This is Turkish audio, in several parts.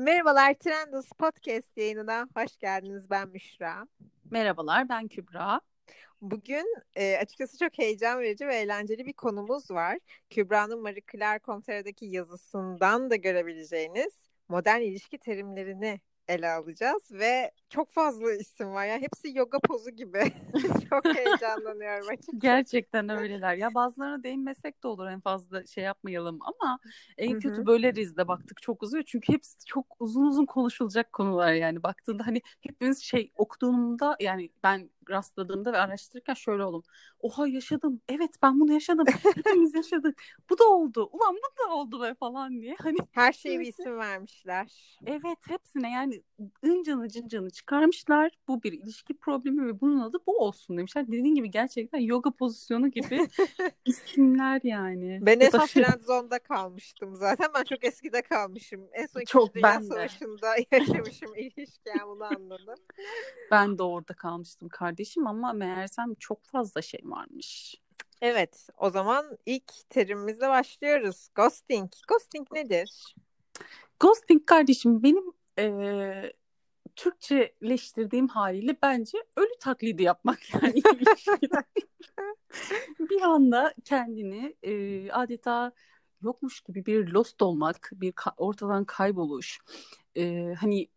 Merhabalar Trendus Podcast yayınına hoş geldiniz. Ben Müşra. Merhabalar ben Kübra. Bugün e, açıkçası çok heyecan verici ve eğlenceli bir konumuz var. Kübra'nın Marie Claire.com.tr'deki yazısından da görebileceğiniz modern ilişki terimlerini ele alacağız ve çok fazla isim var. Yani hepsi yoga pozu gibi. çok heyecanlanıyorum açıkçası. Gerçekten öyleler. Ya bazılarına değinmesek de olur en fazla şey yapmayalım ama en kötü böleriz de baktık çok uzuyor. Çünkü hepsi çok uzun uzun konuşulacak konular yani. Baktığında hani hepimiz şey okuduğumda yani ben rastladığımda ve araştırırken şöyle oldum. Oha yaşadım. Evet ben bunu yaşadım. Hepimiz yaşadık. Bu da oldu. Ulan bu da oldu be falan diye. Hani her şeye bir isim vermişler. Evet hepsine yani ıncanı cıncanı çıkarmışlar. Bu bir ilişki problemi ve bunun adı bu olsun demişler. Dediğin gibi gerçekten yoga pozisyonu gibi isimler yani. Ben en son Friendzone'da kalmıştım zaten. Ben çok eskide kalmışım. En son çok Dünya ben Savaşı'nda yaşamışım ilişki yani bunu anladım. Ben de orada kalmıştım kardeşim ama meğersem çok fazla şey varmış. Evet o zaman ilk terimimizle başlıyoruz. Ghosting. Ghosting nedir? Ghosting kardeşim benim e, Türkçeleştirdiğim haliyle bence ölü taklidi yapmak yani. bir anda kendini e, adeta yokmuş gibi bir lost olmak, bir ka- ortadan kayboluş, e, hani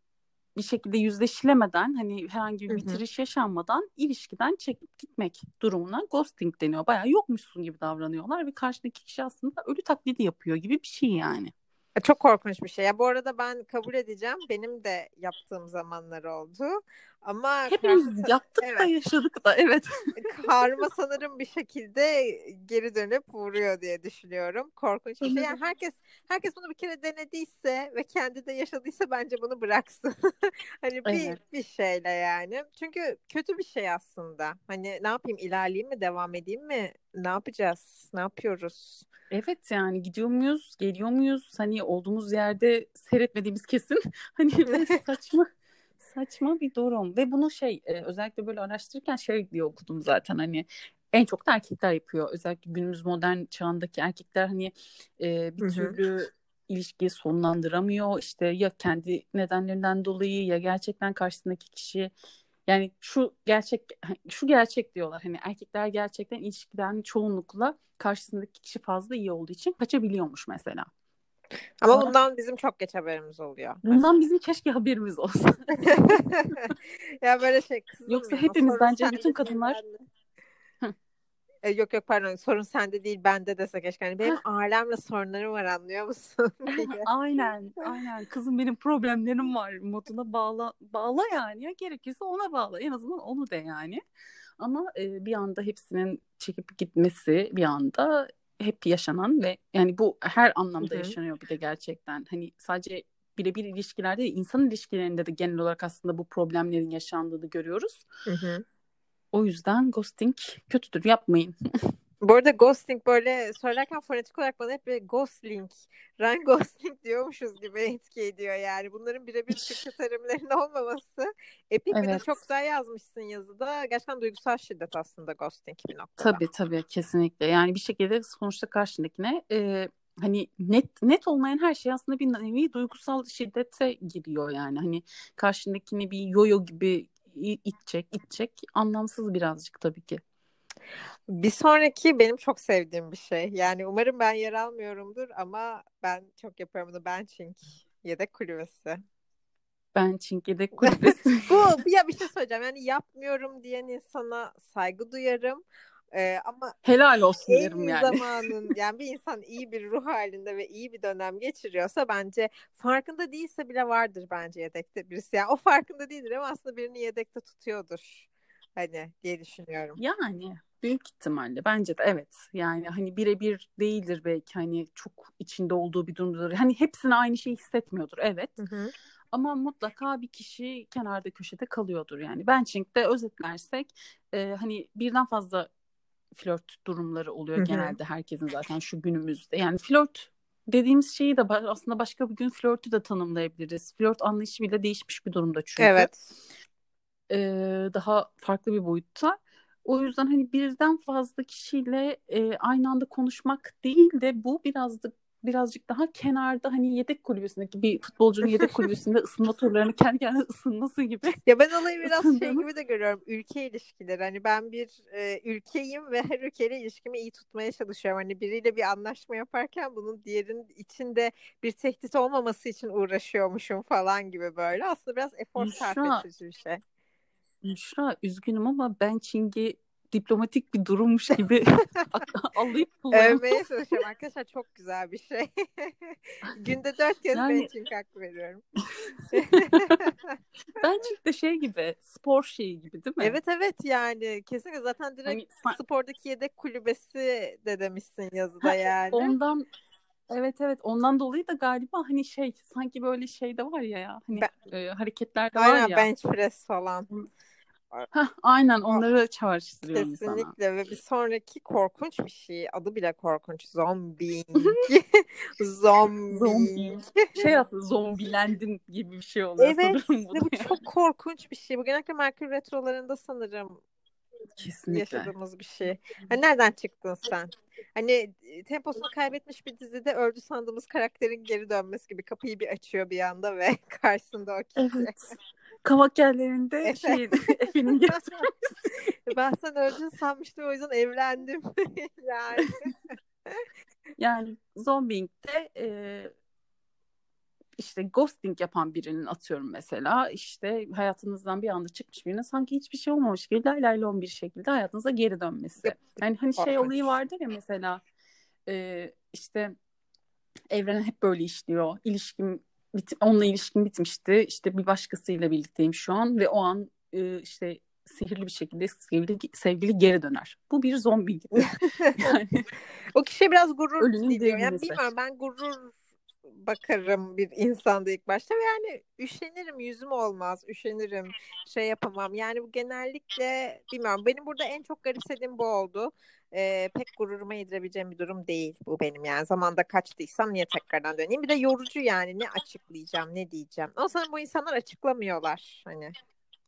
bir şekilde yüzleşilemeden hani herhangi bir bitiriş yaşanmadan ilişkiden çekip gitmek durumuna ghosting deniyor. Bayağı yokmuşsun gibi davranıyorlar ve karşıdaki kişi aslında ölü taklidi yapıyor gibi bir şey yani. Çok korkunç bir şey. Ya bu arada ben kabul edeceğim. Benim de yaptığım zamanlar oldu. Ama hepimiz karşı... yaptık evet. da yaşadık da evet. Karma sanırım bir şekilde geri dönüp vuruyor diye düşünüyorum. Korkunç bir şey. Yani herkes herkes bunu bir kere denediyse ve kendi de yaşadıysa bence bunu bıraksın. hani bir evet. bir şeyle yani. Çünkü kötü bir şey aslında. Hani ne yapayım ilerleyeyim mi devam edeyim mi? Ne yapacağız? Ne yapıyoruz? Evet yani gidiyor muyuz, geliyor muyuz? Hani olduğumuz yerde seyretmediğimiz kesin. Hani saçma saçma bir durum ve bunu şey e, özellikle böyle araştırırken şey diye okudum zaten hani en çok da erkekler yapıyor. Özellikle günümüz modern çağındaki erkekler hani e, bir Hı-hı. türlü ilişkiyi sonlandıramıyor. İşte ya kendi nedenlerinden dolayı ya gerçekten karşısındaki kişi yani şu gerçek şu gerçek diyorlar. Hani erkekler gerçekten ilişkiden çoğunlukla karşısındaki kişi fazla iyi olduğu için kaçabiliyormuş mesela. Ama Sonra... bundan bizim çok geç haberimiz oluyor. Bundan bizim keşke haberimiz olsa. ya böyle şey Yoksa hepimiz bence bütün kadınlar e, yok yok pardon sorun sende değil bende dese keşke. Yani benim ailemle sorunlarım var anlıyor musun? aynen aynen kızım benim problemlerim var moduna bağla bağla yani ya gerekirse ona bağla en azından onu de yani. Ama e, bir anda hepsinin çekip gitmesi bir anda hep yaşanan ve yani bu her anlamda Hı-hı. yaşanıyor bir de gerçekten. Hani sadece birebir ilişkilerde değil, insan ilişkilerinde de genel olarak aslında bu problemlerin yaşandığını görüyoruz. Hı-hı. O yüzden ghosting kötüdür yapmayın. Bu arada ghosting böyle söylerken fonetik olarak bana hep bir ghostling, run ghosting diyormuşuz gibi etki ediyor yani. Bunların birebir Türkçe terimlerinin olmaması. Epik evet. bir de çok güzel yazmışsın yazıda. Gerçekten duygusal şiddet aslında ghosting bir noktada. Tabii tabii kesinlikle. Yani bir şekilde sonuçta karşındakine e, hani net net olmayan her şey aslında bir nevi duygusal şiddete giriyor yani. Hani karşındakini bir yoyo gibi itecek, itecek. Anlamsız birazcık tabii ki. Bir sonraki benim çok sevdiğim bir şey. Yani umarım ben yer almıyorumdur ama ben çok yaparım bunu benching yedek kulübesi. Benching yedek kulübesi. Bu ya bir şey söyleyeceğim. Yani yapmıyorum diyen insana saygı duyarım. Ee, ama helal olsun derim yani. zamanın yani bir insan iyi bir ruh halinde ve iyi bir dönem geçiriyorsa bence farkında değilse bile vardır bence yedekte birisi. Yani o farkında değildir ama aslında birini yedekte tutuyordur. Hani diye düşünüyorum. Yani büyük ihtimalle bence de evet. Yani hani birebir değildir belki hani çok içinde olduğu bir durumdur. Hani hepsine aynı şeyi hissetmiyordur evet. Hı hı. Ama mutlaka bir kişi kenarda köşede kalıyordur yani. Benching'de özetlersek e, hani birden fazla flört durumları oluyor Hı-hı. genelde herkesin zaten şu günümüzde. Yani flört dediğimiz şeyi de aslında başka bir gün flörtü de tanımlayabiliriz. Flört anlayışı bile değişmiş bir durumda çünkü. Evet. Ee, daha farklı bir boyutta. O yüzden hani birden fazla kişiyle e, aynı anda konuşmak değil de bu biraz da birazcık daha kenarda hani yedek kulübesindeki bir futbolcunun yedek kulübesinde ısınma turlarını kendi kendine ısınması gibi. Ya ben olayı biraz şey gibi de görüyorum. Ülke ilişkileri. Hani ben bir e, ülkeyim ve her ülkeyle ilişkimi iyi tutmaya çalışıyorum. Hani biriyle bir anlaşma yaparken bunun diğerinin içinde bir tehdit olmaması için uğraşıyormuşum falan gibi böyle. Aslında biraz efor sarf edici bir şey. Müşra üzgünüm ama ben Çing'i diplomatik bir durummuş gibi alayıp kullanıyorum. Övmeye çalışıyorum arkadaşlar çok güzel bir şey. Günde dört kez yani... ben Çing hak veriyorum. ben Çing de şey gibi spor şeyi gibi değil mi? Evet evet yani kesinlikle zaten direkt hani, spordaki yedek kulübesi de demişsin yazıda yani. Ondan Evet evet ondan dolayı da galiba hani şey sanki böyle şey de var ya ya hani ben, e, hareketler de var ya. bench press falan. Heh, aynen onları çağrıştırıyorum Kesinlikle sana. ve bir sonraki korkunç bir şey. Adı bile korkunç. Zombie. Zombie. Zombi. Şey aslında zombilendim gibi bir şey oluyor evet, sanırım. Evet bu, bu çok korkunç bir şey. Bu genellikle Merkür Retrolarında sanırım Kesinlikle. yaşadığımız bir şey. Hani nereden çıktın sen? Hani e, temposunu kaybetmiş bir dizide öldü sandığımız karakterin geri dönmesi gibi kapıyı bir açıyor bir anda ve karşısında o kişi. Evet. Kavak yerlerinde Efe. şey Efe'nin geri Ben sen öldün sanmıştım o yüzden evlendim. yani. yani Zombing'de e, işte ghosting yapan birinin atıyorum mesela işte hayatınızdan bir anda çıkmış birine sanki hiçbir şey olmamış gibi lay lay lon bir şekilde hayatınıza geri dönmesi. Yani hani şey olayı vardır ya mesela e, işte evren hep böyle işliyor. İlişkim bit onunla ilişkim bitmişti. İşte bir başkasıyla birlikteyim şu an ve o an e, işte sihirli bir şekilde sevgili, sevgili geri döner. Bu bir zombi gibi. yani o kişi biraz gurur diyor. Yani bilmiyorum ben gurur bakarım bir insanda ilk başta ve yani üşenirim yüzüm olmaz üşenirim şey yapamam. Yani bu genellikle bilmiyorum benim burada en çok garipsediğim bu oldu. Ee, pek gururuma yedirebileceğim bir durum değil bu benim yani. Zamanda kaçtıysam niye tekrardan döneyim? Bir de yorucu yani ne açıklayacağım ne diyeceğim? O zaman bu insanlar açıklamıyorlar hani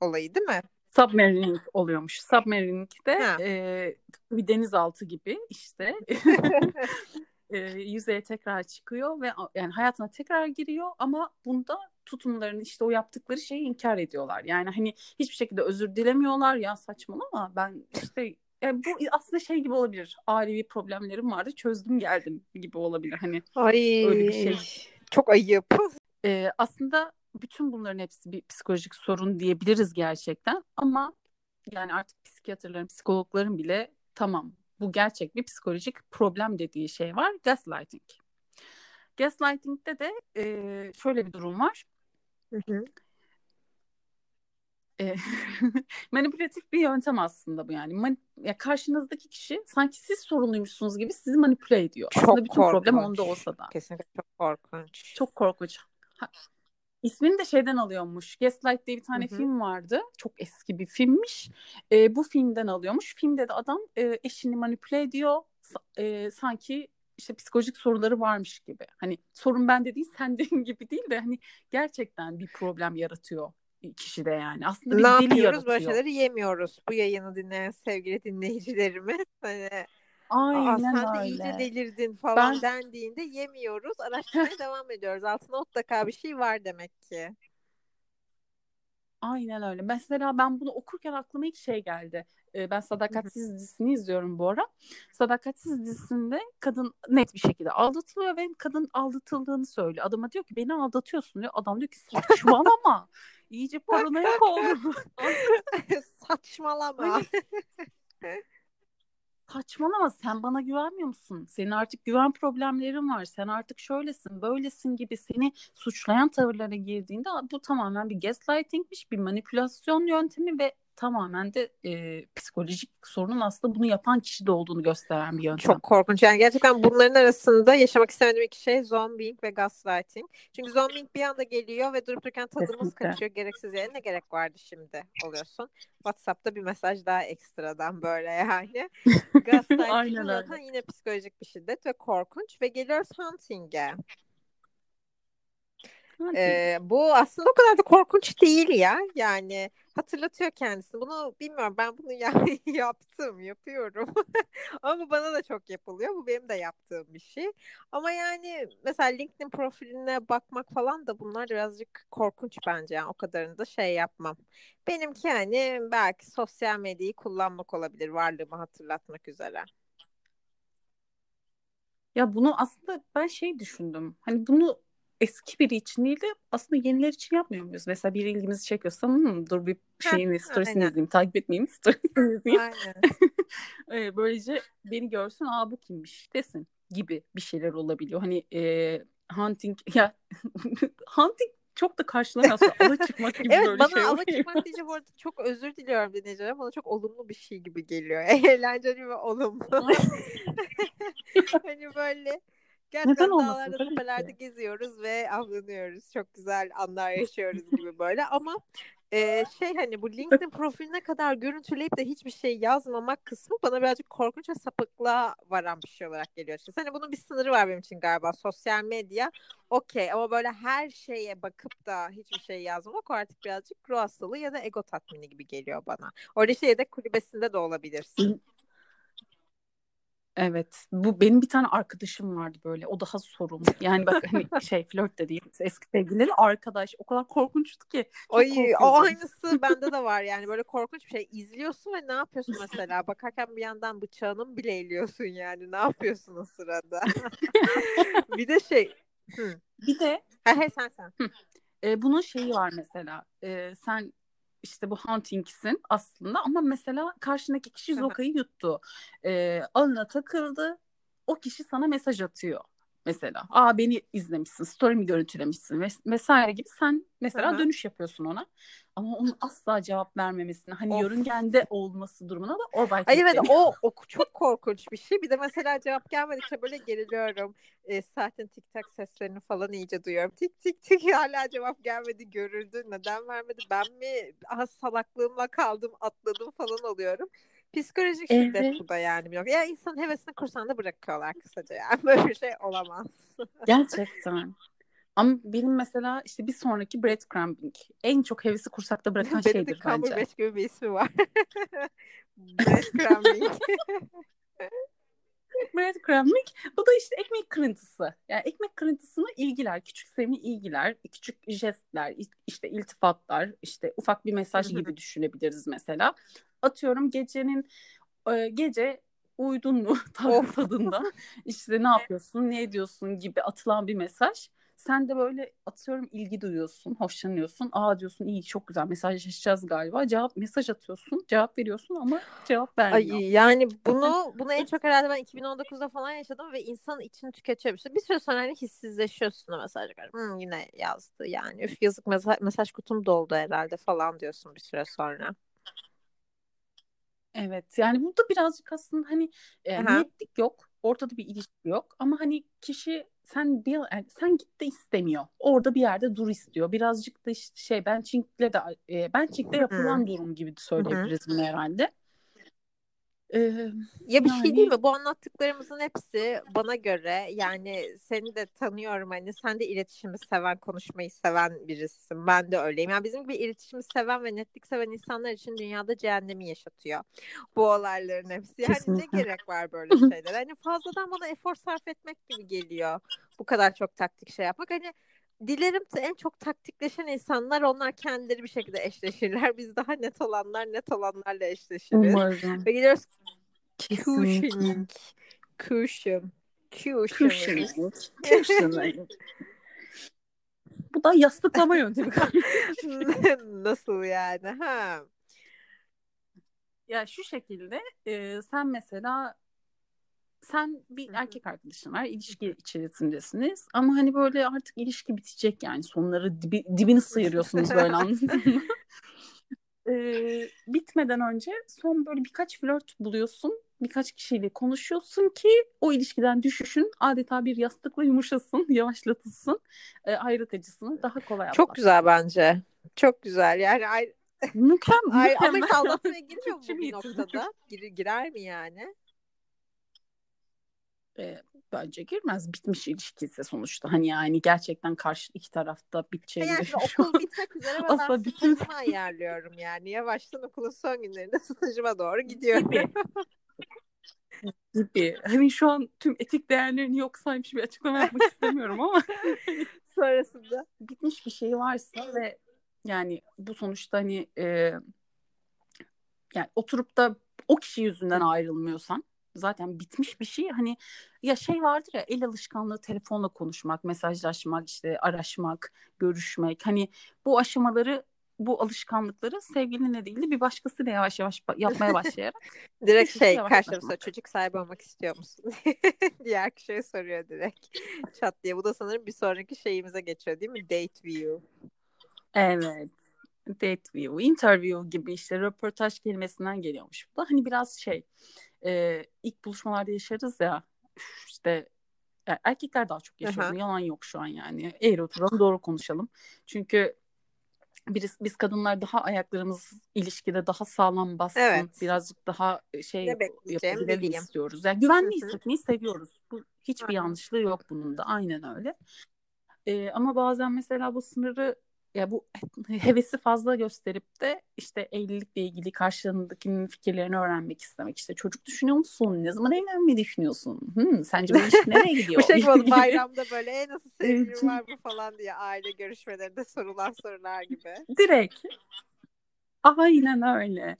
olayı değil mi? Submarining oluyormuş. Submarining'de e, bir denizaltı gibi işte e, yüzeye tekrar çıkıyor ve yani hayatına tekrar giriyor ama bunda tutumlarını işte o yaptıkları şeyi inkar ediyorlar. Yani hani hiçbir şekilde özür dilemiyorlar ya saçmalama ben işte yani bu aslında şey gibi olabilir. Ailevi problemlerim vardı çözdüm geldim gibi olabilir. Hani Ay, öyle bir şey. Çok ayıp. Ee, aslında bütün bunların hepsi bir psikolojik sorun diyebiliriz gerçekten ama yani artık psikiyatrların, psikologların bile tamam bu gerçek bir psikolojik problem dediği şey var. Gaslighting. Gaslighting'de de e, şöyle bir durum var. Hı hı. E, manipülatif bir yöntem aslında bu yani. Man- ya karşınızdaki kişi sanki siz sorumluymuşsunuz gibi sizi manipüle ediyor. Çok aslında bütün korkunç. problem onda olsa da. Kesinlikle çok korkunç. Çok korkunç. Ha, İsmini de şeyden alıyormuş. Gaslight diye bir tane Hı-hı. film vardı. Çok eski bir filmmiş. E, bu filmden alıyormuş. Filmde de adam e, eşini manipüle ediyor. E, sanki işte psikolojik soruları varmış gibi. Hani sorun bende değil sende gibi değil de hani gerçekten bir problem yaratıyor kişide yani. Aslında bir ne yapıyoruz? Yaratıyor. Böyle şeyleri yemiyoruz. Bu yayını dinleyen sevgili dinleyicilerimiz. Hani Aynen Aa, sen de öyle. iyice delirdin falan ben... dendiğinde yemiyoruz. Araştırmaya devam ediyoruz. Altında mutlaka bir şey var demek ki. Aynen öyle. Mesela ben bunu okurken aklıma ilk şey geldi. Ee, ben Sadakatsiz dizisini izliyorum bu ara. Sadakatsiz dizisinde kadın net bir şekilde aldatılıyor ve kadın aldatıldığını söylüyor. Adama diyor ki beni aldatıyorsun diyor. Adam diyor ki saçmalama. İyice paranoyak oldum. saçmalama. Saçmalama sen bana güvenmiyor musun? Senin artık güven problemlerin var. Sen artık şöylesin, böylesin gibi seni suçlayan tavırlara girdiğinde bu tamamen bir gaslightingmiş, bir manipülasyon yöntemi ve tamamen de e, psikolojik sorunun aslında bunu yapan kişi de olduğunu gösteren bir yöntem. Çok korkunç. Yani gerçekten bunların arasında yaşamak istemediğim iki şey zombing ve gaslighting. Çünkü zombing bir anda geliyor ve durup dururken tadımız Kesinlikle. kaçıyor. Gereksiz yere ne gerek vardı şimdi oluyorsun. WhatsApp'ta bir mesaj daha ekstradan böyle yani. gaslighting zaten yine psikolojik bir şiddet ve korkunç. Ve geliyoruz hunting'e. Ee, bu aslında o kadar da korkunç değil ya. Yani hatırlatıyor kendisini. Bunu bilmiyorum ben bunu ya yaptım, yapıyorum. Ama bu bana da çok yapılıyor. Bu benim de yaptığım bir şey. Ama yani mesela LinkedIn profiline bakmak falan da bunlar birazcık korkunç bence. Yani o kadarını da şey yapmam. Benimki yani belki sosyal medyayı kullanmak olabilir varlığımı hatırlatmak üzere. Ya bunu aslında ben şey düşündüm. Hani bunu eski biri için değil de aslında yeniler için yapmıyor muyuz? Mesela bir ilgimizi çekiyorsa hmm, dur bir şeyini, storiesini izleyeyim. Takip etmeyeyim, storiesini izleyeyim. Aynen. Böylece beni görsün, aa bu kimmiş desin gibi bir şeyler olabiliyor. Hani e, hunting ya hunting çok da karşılamıyor aslında. Ava çıkmak gibi evet, böyle bana şey ava çıkmak deyince bu arada çok özür diliyorum dinleyicilerim. Bana çok olumlu bir şey gibi geliyor. Eğlenceli ve olumlu. hani böyle gerçekten Neden dağlarda tepelerde geziyoruz ve avlanıyoruz. Çok güzel anlar yaşıyoruz gibi böyle. Ama e, şey hani bu LinkedIn profiline kadar görüntüleyip de hiçbir şey yazmamak kısmı bana birazcık korkunç ve sapıklığa varan bir şey olarak geliyor. İşte. Hani bunun bir sınırı var benim için galiba. Sosyal medya okey ama böyle her şeye bakıp da hiçbir şey yazmamak o artık birazcık ruh hastalığı ya da ego tatmini gibi geliyor bana. Orada şey de kulübesinde de olabilirsin. Evet. Bu benim bir tane arkadaşım vardı böyle. O daha sorun. Yani bak hani şey flört de değil. Eski sevgilileri arkadaş. O kadar korkunçtu ki. Ay, o aynısı bende de var yani. Böyle korkunç bir şey. izliyorsun ve ne yapıyorsun mesela? Bakarken bir yandan bıçağını mı bileyliyorsun yani? Ne yapıyorsun o sırada? bir de şey. Hı. Bir de. Ha, he, sen sen. Hı. E, bunun şeyi var mesela. E, sen işte bu huntingsin aslında ama mesela karşındaki kişi Zoka'yı yuttu. Ee, alına takıldı. O kişi sana mesaj atıyor mesela. Aa beni izlemişsin, story'mi görüntülemişsin ves- vesaire gibi sen mesela Hı-hı. dönüş yapıyorsun ona. Ama onun asla cevap vermemesini hani of. yörüngende olması durumuna da o belki. Ay evet o, o çok korkunç bir şey. Bir de mesela cevap gelmedikçe böyle geriliyorum. E, saatin tik tak seslerini falan iyice duyuyorum. Tik tik tik hala cevap gelmedi görüldü. Neden vermedi? Ben mi aha salaklığımla kaldım atladım falan oluyorum. Psikolojik evet. şiddet bu da yani. Ya insan hevesini kursağında bırakıyorlar kısaca yani. Böyle bir şey olamaz. Gerçekten. Ama benim mesela işte bir sonraki breadcrumbing. En çok hevesi kursakta bırakan şeydir bence. Benedict Cumberbatch gibi bir ismi var. breadcrumbing. breadcrumbing. Bu da işte ekmek kırıntısı. Yani ekmek kırıntısını ilgiler, küçük sevimli ilgiler, küçük jestler, işte iltifatlar, işte ufak bir mesaj gibi düşünebiliriz mesela. Atıyorum gecenin e, gece uydun mu tadında işte ne yapıyorsun, ne ediyorsun gibi atılan bir mesaj sen de böyle atıyorum ilgi duyuyorsun, hoşlanıyorsun. Aa diyorsun iyi çok güzel mesajlaşacağız galiba. Cevap mesaj atıyorsun, cevap veriyorsun ama cevap vermiyor. Ay, yani bunu bunu en çok herhalde ben 2019'da falan yaşadım ve insan içini tüketiyor. İşte bir süre sonra hani hissizleşiyorsun o mesaj. Hmm, yine yazdı yani. Üf yazık mesaj, mesaj kutum doldu herhalde falan diyorsun bir süre sonra. Evet yani burada birazcık aslında hani e, niyetlik yok. Ortada bir ilişki yok ama hani kişi sen bir yani sen git de istemiyor. Orada bir yerde dur istiyor. Birazcık da işte şey ben Çink'le de e, ben Çink'le yapılan durum gibi söyleyebiliriz bunu herhalde. Ee, ya bir şey yani... şey değil mi? Bu anlattıklarımızın hepsi bana göre yani seni de tanıyorum hani sen de iletişimi seven, konuşmayı seven birisin. Ben de öyleyim. Yani bizim gibi iletişimi seven ve netlik seven insanlar için dünyada cehennemi yaşatıyor. Bu olayların hepsi. Yani Kesinlikle. ne gerek var böyle şeyler? Hani fazladan bana efor sarf etmek gibi geliyor. Bu kadar çok taktik şey yapmak. Hani dilerim en çok taktikleşen insanlar onlar kendileri bir şekilde eşleşirler. Biz daha net olanlar net olanlarla eşleşiriz. Umarım. Ve gidiyoruz cushioning. Cushion. Cushioning. Cushioning. Bu da yastıklama yöntemi. Nasıl yani? Ha. Ya şu şekilde e, sen mesela sen bir erkek arkadaşın var, ilişki içerisindesiniz ama hani böyle artık ilişki bitecek yani sonları dibi, dibini sıyırıyorsunuz böyle anladın mı? ee, bitmeden önce son böyle birkaç flört buluyorsun, birkaç kişiyle konuşuyorsun ki o ilişkiden düşüşün adeta bir yastıkla yumuşasın, yavaşlatılsın, e, ayrılık acısını daha kolay atlasın. Çok güzel bence. Çok güzel yani ay- mükemmel. Ay, ama hiç aldatmaya girmiyor mu bu bir noktada? Gir, girer mi yani? E, bence girmez. Bitmiş ilişkisi sonuçta. Hani yani gerçekten karşı iki tarafta biteceğini Yani okul bitmek üzere ben stajımı ayarlıyorum yani. Yavaştan okulun son günlerinde stajıma doğru gidiyorum. Gibi. gibi. Hani şu an tüm etik değerlerini yok saymış bir açıklama yapmak istemiyorum ama sonrasında bitmiş bir şey varsa ve yani bu sonuçta hani e, yani oturup da o kişi yüzünden ayrılmıyorsan zaten bitmiş bir şey. Hani ya şey vardır ya el alışkanlığı telefonla konuşmak, mesajlaşmak, işte araşmak, görüşmek. Hani bu aşamaları bu alışkanlıkları sevgilinle değil de bir başkasıyla yavaş yavaş yapmaya başlayarak. direkt şey karşımıza çocuk sahibi olmak istiyor musun? Diğer kişiye soruyor direkt. Çat diye. Bu da sanırım bir sonraki şeyimize geçiyor değil mi? Date view. Evet. Date view, interview gibi işte röportaj kelimesinden geliyormuş. Bu da hani biraz şey e, ilk buluşmalarda yaşarız ya işte erkekler daha çok yaşıyor. Yalan yok şu an yani. Eğri oturalım doğru konuşalım. Çünkü biz, biz kadınlar daha ayaklarımız ilişkide daha sağlam bassın. Evet. Birazcık daha şey yapabilelim istiyoruz. Yani güvenli hissetmeyi seviyoruz. Bu hiçbir Aynen. yanlışlığı yok bunun da. Aynen öyle. Ee, ama bazen mesela bu sınırı ya bu hevesi fazla gösterip de işte evlilikle ilgili karşılığındakinin fikirlerini öğrenmek istemek. İşte çocuk düşünüyor musun? Ne zaman evlenmeyi düşünüyorsun? Hmm, sence bu ilişki nereye gidiyor? bu şey gibi bayramda böyle e, nasıl sevgilim var mı falan diye aile görüşmelerinde sorulan sorular gibi. Direkt. Aynen öyle.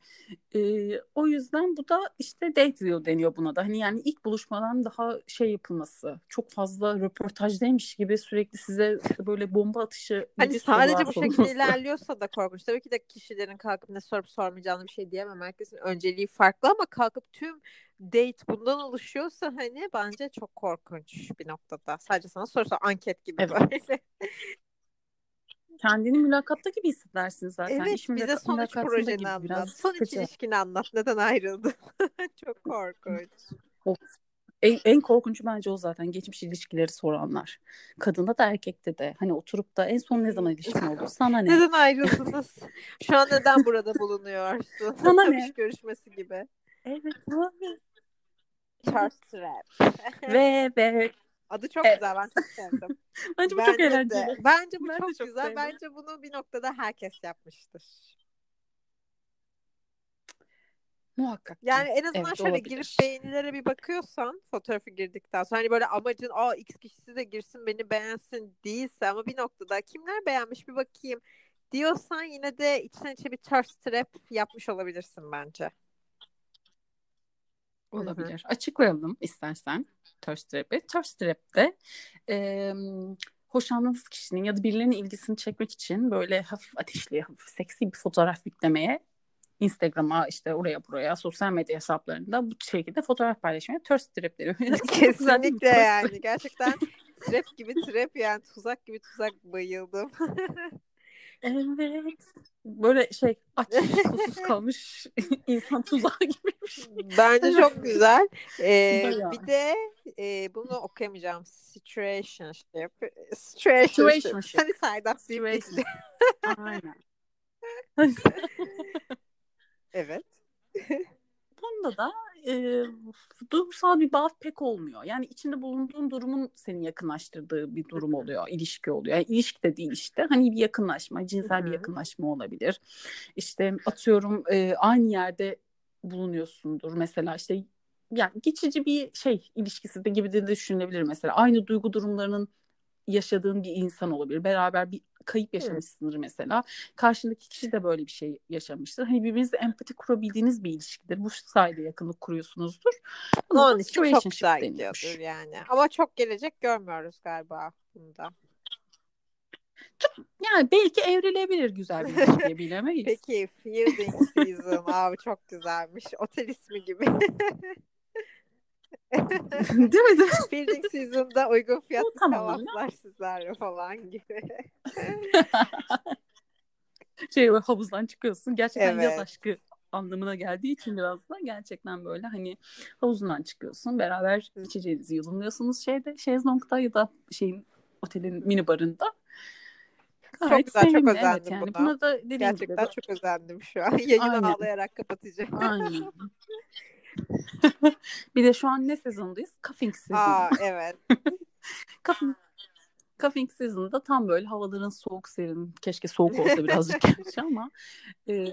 Ee, o yüzden bu da işte date reel deniyor buna da. Hani yani ilk buluşmadan daha şey yapılması. Çok fazla röportajdaymış gibi sürekli size işte böyle bomba atışı Hani sadece bu şekilde ilerliyorsa da korkunç. Tabii ki de kişilerin kalkıp ne sorup sormayacağını bir şey diyemem. Herkesin önceliği farklı ama kalkıp tüm date bundan oluşuyorsa hani bence çok korkunç bir noktada. Sadece sana sorsa anket gibi evet. böyle kendini mülakatta gibi hissedersin zaten. Evet İş bize son üç projeni anlat. Biraz son üç ilişkini anlat. Neden ayrıldın? Çok korkunç. Of. En, en korkuncu bence o zaten geçmiş ilişkileri soranlar. Kadında da erkekte de. Hani oturup da en son ne zaman ilişkin oldu? Sana ne? Neden ayrıldınız? Şu an neden burada bulunuyorsun? Sana ne? görüşmesi gibi. Evet abi. Charles Trap. ve ve Adı çok evet. güzel. Ben çok sevdim. Bence bu Bence çok eğlenceli. De. Bence bu ben çok, çok güzel. Sevdim. Bence bunu bir noktada herkes yapmıştır. Muhakkak. Yani en azından evet, şöyle olabilir. girip beğenilere bir bakıyorsan fotoğrafı girdikten sonra hani böyle amacın aa X kişisi de girsin beni beğensin değilse ama bir noktada kimler beğenmiş bir bakayım diyorsan yine de içten içe bir thirst trap yapmış olabilirsin bence. Olabilir. Hı-hı. Açıklayalım istersen thirst trap'i. Thirst trap'te e, hoşlandığınız kişinin ya da birilerinin ilgisini çekmek için böyle hafif ateşli, hafif seksi bir fotoğraf yüklemeye Instagram'a işte oraya buraya sosyal medya hesaplarında bu şekilde fotoğraf paylaşmaya thirst trap deniyor. Kesinlikle yani. Gerçekten trap gibi trap yani tuzak gibi tuzak bayıldım. Evet. Böyle şey aç susuz kalmış insan tuzağı gibiymiş. Bence çok güzel. Ee, bir de e, bunu okuyamayacağım. Situationship. Situationship. Side up. Situationship. Aynen. evet. Bunda da e, duygusal bir bağ pek olmuyor. Yani içinde bulunduğun durumun seni yakınlaştırdığı bir durum oluyor, ilişki oluyor. Yani ilişki de değil işte. Hani bir yakınlaşma, cinsel Hı-hı. bir yakınlaşma olabilir. İşte atıyorum e, aynı yerde bulunuyorsundur. Mesela işte yani geçici bir şey ilişkisi de gibi de düşünülebilir mesela. Aynı duygu durumlarının yaşadığın bir insan olabilir. Beraber bir kayıp yaşamışsındır mesela. Karşındaki kişi de böyle bir şey yaşamıştır. Hani birbirinizle empati kurabildiğiniz bir ilişkidir. Bu sayede yakınlık kuruyorsunuzdur. Ama Onun için çok güzel gidiyordur yani. Ama çok gelecek görmüyoruz galiba bunda. Çok, yani belki evrilebilir güzel bir ilişkiye bilemeyiz. Peki Fielding Season abi çok güzelmiş. Otel ismi gibi. değil mi? Değil mi? Building Season'da uygun fiyatlı kahvaltılar sizlerle falan gibi. şey havuzdan çıkıyorsun. Gerçekten evet. yaz aşkı anlamına geldiği için biraz da gerçekten böyle hani havuzundan çıkıyorsun. Beraber içeceğinizi yudumluyorsunuz şeyde şezlongda ya da şeyin otelin mini barında. Gayet çok güzel, sevimli. çok özendim evet, yani. buna. buna da Gerçekten gibi, çok özendim şu an. Yayını Aynen. ağlayarak kapatacağım. Aynen. bir de şu an ne sezondayız? Cuffing sezonu. Aa evet. Cuffing, cuffing sezonunda tam böyle havaların soğuk serin. Keşke soğuk olsa birazcık gerçi ama e,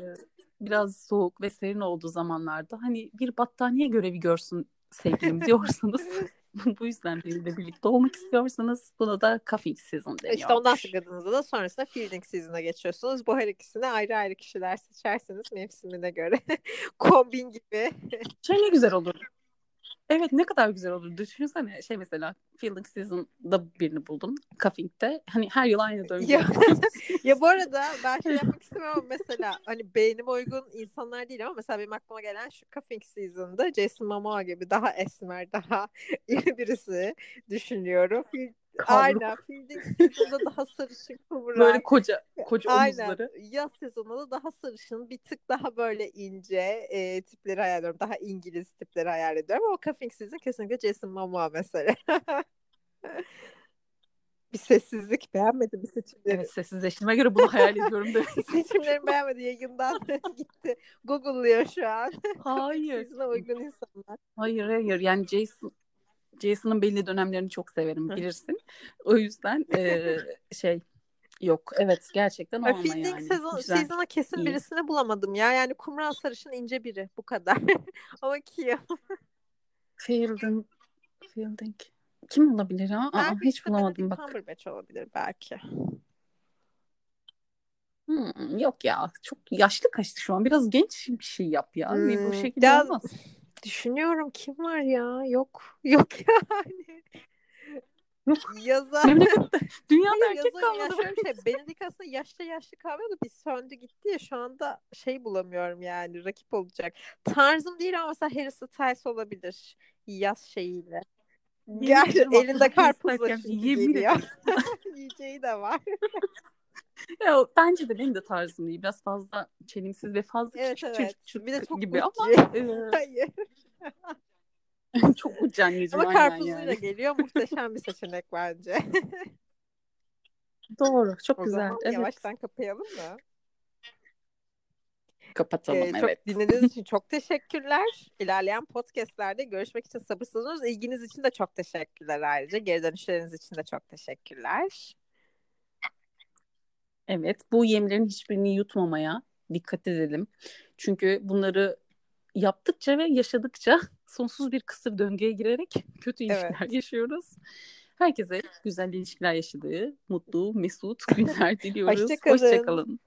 biraz soğuk ve serin olduğu zamanlarda hani bir battaniye görevi görsün sevgilim diyorsanız bu yüzden benimle birlikte olmak istiyorsanız buna da cuffing season deniyor. İşte ondan sıkıldığınızda da sonrasında feeling season'a geçiyorsunuz. Bu her ikisini ayrı ayrı kişiler seçerseniz mevsimine göre. Kombin gibi. Şey ne güzel olur. Evet ne kadar güzel olur. Düşünsene şey mesela Feeling Season'da birini buldun. Cuffing'de. Hani her yıl aynı döngü. Ya, ya bu arada ben şey yapmak istemiyorum ama mesela hani beynime uygun insanlar değil ama mesela benim aklıma gelen şu Cuffing Season'da Jason Momoa gibi daha esmer, daha iri birisi düşünüyorum. Kavruk. Aynen. Feeling Season'da daha sarışın kıvrak. Böyle koca koca Aynen. omuzları. Yaz sezonunda da daha sarışın, bir tık daha böyle ince e, tipleri hayal ediyorum. Daha İngiliz tipleri hayal ediyorum ama Cuffing Season kesinlikle Jason Momoa mesela. bir sessizlik beğenmedi bir seçimleri. Evet sessizleştiğime göre bunu hayal ediyorum da. Seçimlerimi beğenmedi yayından gitti. Google'lıyor şu an. Hayır. Sizine uygun insanlar. Hayır hayır yani Jason Jason'ın belli dönemlerini çok severim bilirsin. O yüzden e, şey yok evet gerçekten o ama yani. sezon, Güzel. season'a kesin iyi. birisini bulamadım ya. Yani kumral sarışın ince biri. Bu kadar. Ama Kia. Fielding. Fielding. Kim olabilir ha? Aa, Belki hiç bulamadım bak. Cumberbatch olabilir belki. Hmm, yok ya çok yaşlı kaçtı şu an. Biraz genç bir şey yap ya. Bir Bu Hmm, şekilde ya- olmaz. Düşünüyorum kim var ya? Yok. Yok yani. Yok. Yazar. Dünyada Hayır, erkek yazar ya kalmadı. şöyle bir şey. Benedict aslında yaşta yaşlı kalmıyordu. Bir söndü gitti ya şu anda şey bulamıyorum yani rakip olacak. Tarzım değil ama mesela Harry Styles olabilir. Yaz şeyiyle. Ederim elinde karpuzla geliyor. Yiyeceği de var. Ya, o- bence de benim de tarzım değil. Biraz fazla çelimsiz ve fazla Evet küçük evet. çocuk Bir de çok gibi ama Gucci. e, Hayır. çok uç anneciğim Ama karpuzuyla yani. geliyor. Muhteşem bir seçenek bence. Doğru. Çok O güzel. zaman Evet. yavaştan kapayalım mı? Kapatalım Ee, çok evet. dinlediğiniz için çok teşekkürler. İlerleyen podcastlerde görüşmek için sabırsızlanıyoruz. İlginiz için de çok teşekkürler ayrıca. Geri dönüşleriniz için de çok teşekkürler. Evet, bu yemlerin hiçbirini yutmamaya dikkat edelim. Çünkü bunları yaptıkça ve yaşadıkça sonsuz bir kısır döngüye girerek kötü Evet. ilişkiler yaşıyoruz. Herkese güzel ilişkiler yaşadığı, mutlu, mesut günler diliyoruz. Hoşça kalın. Hoşça kalın.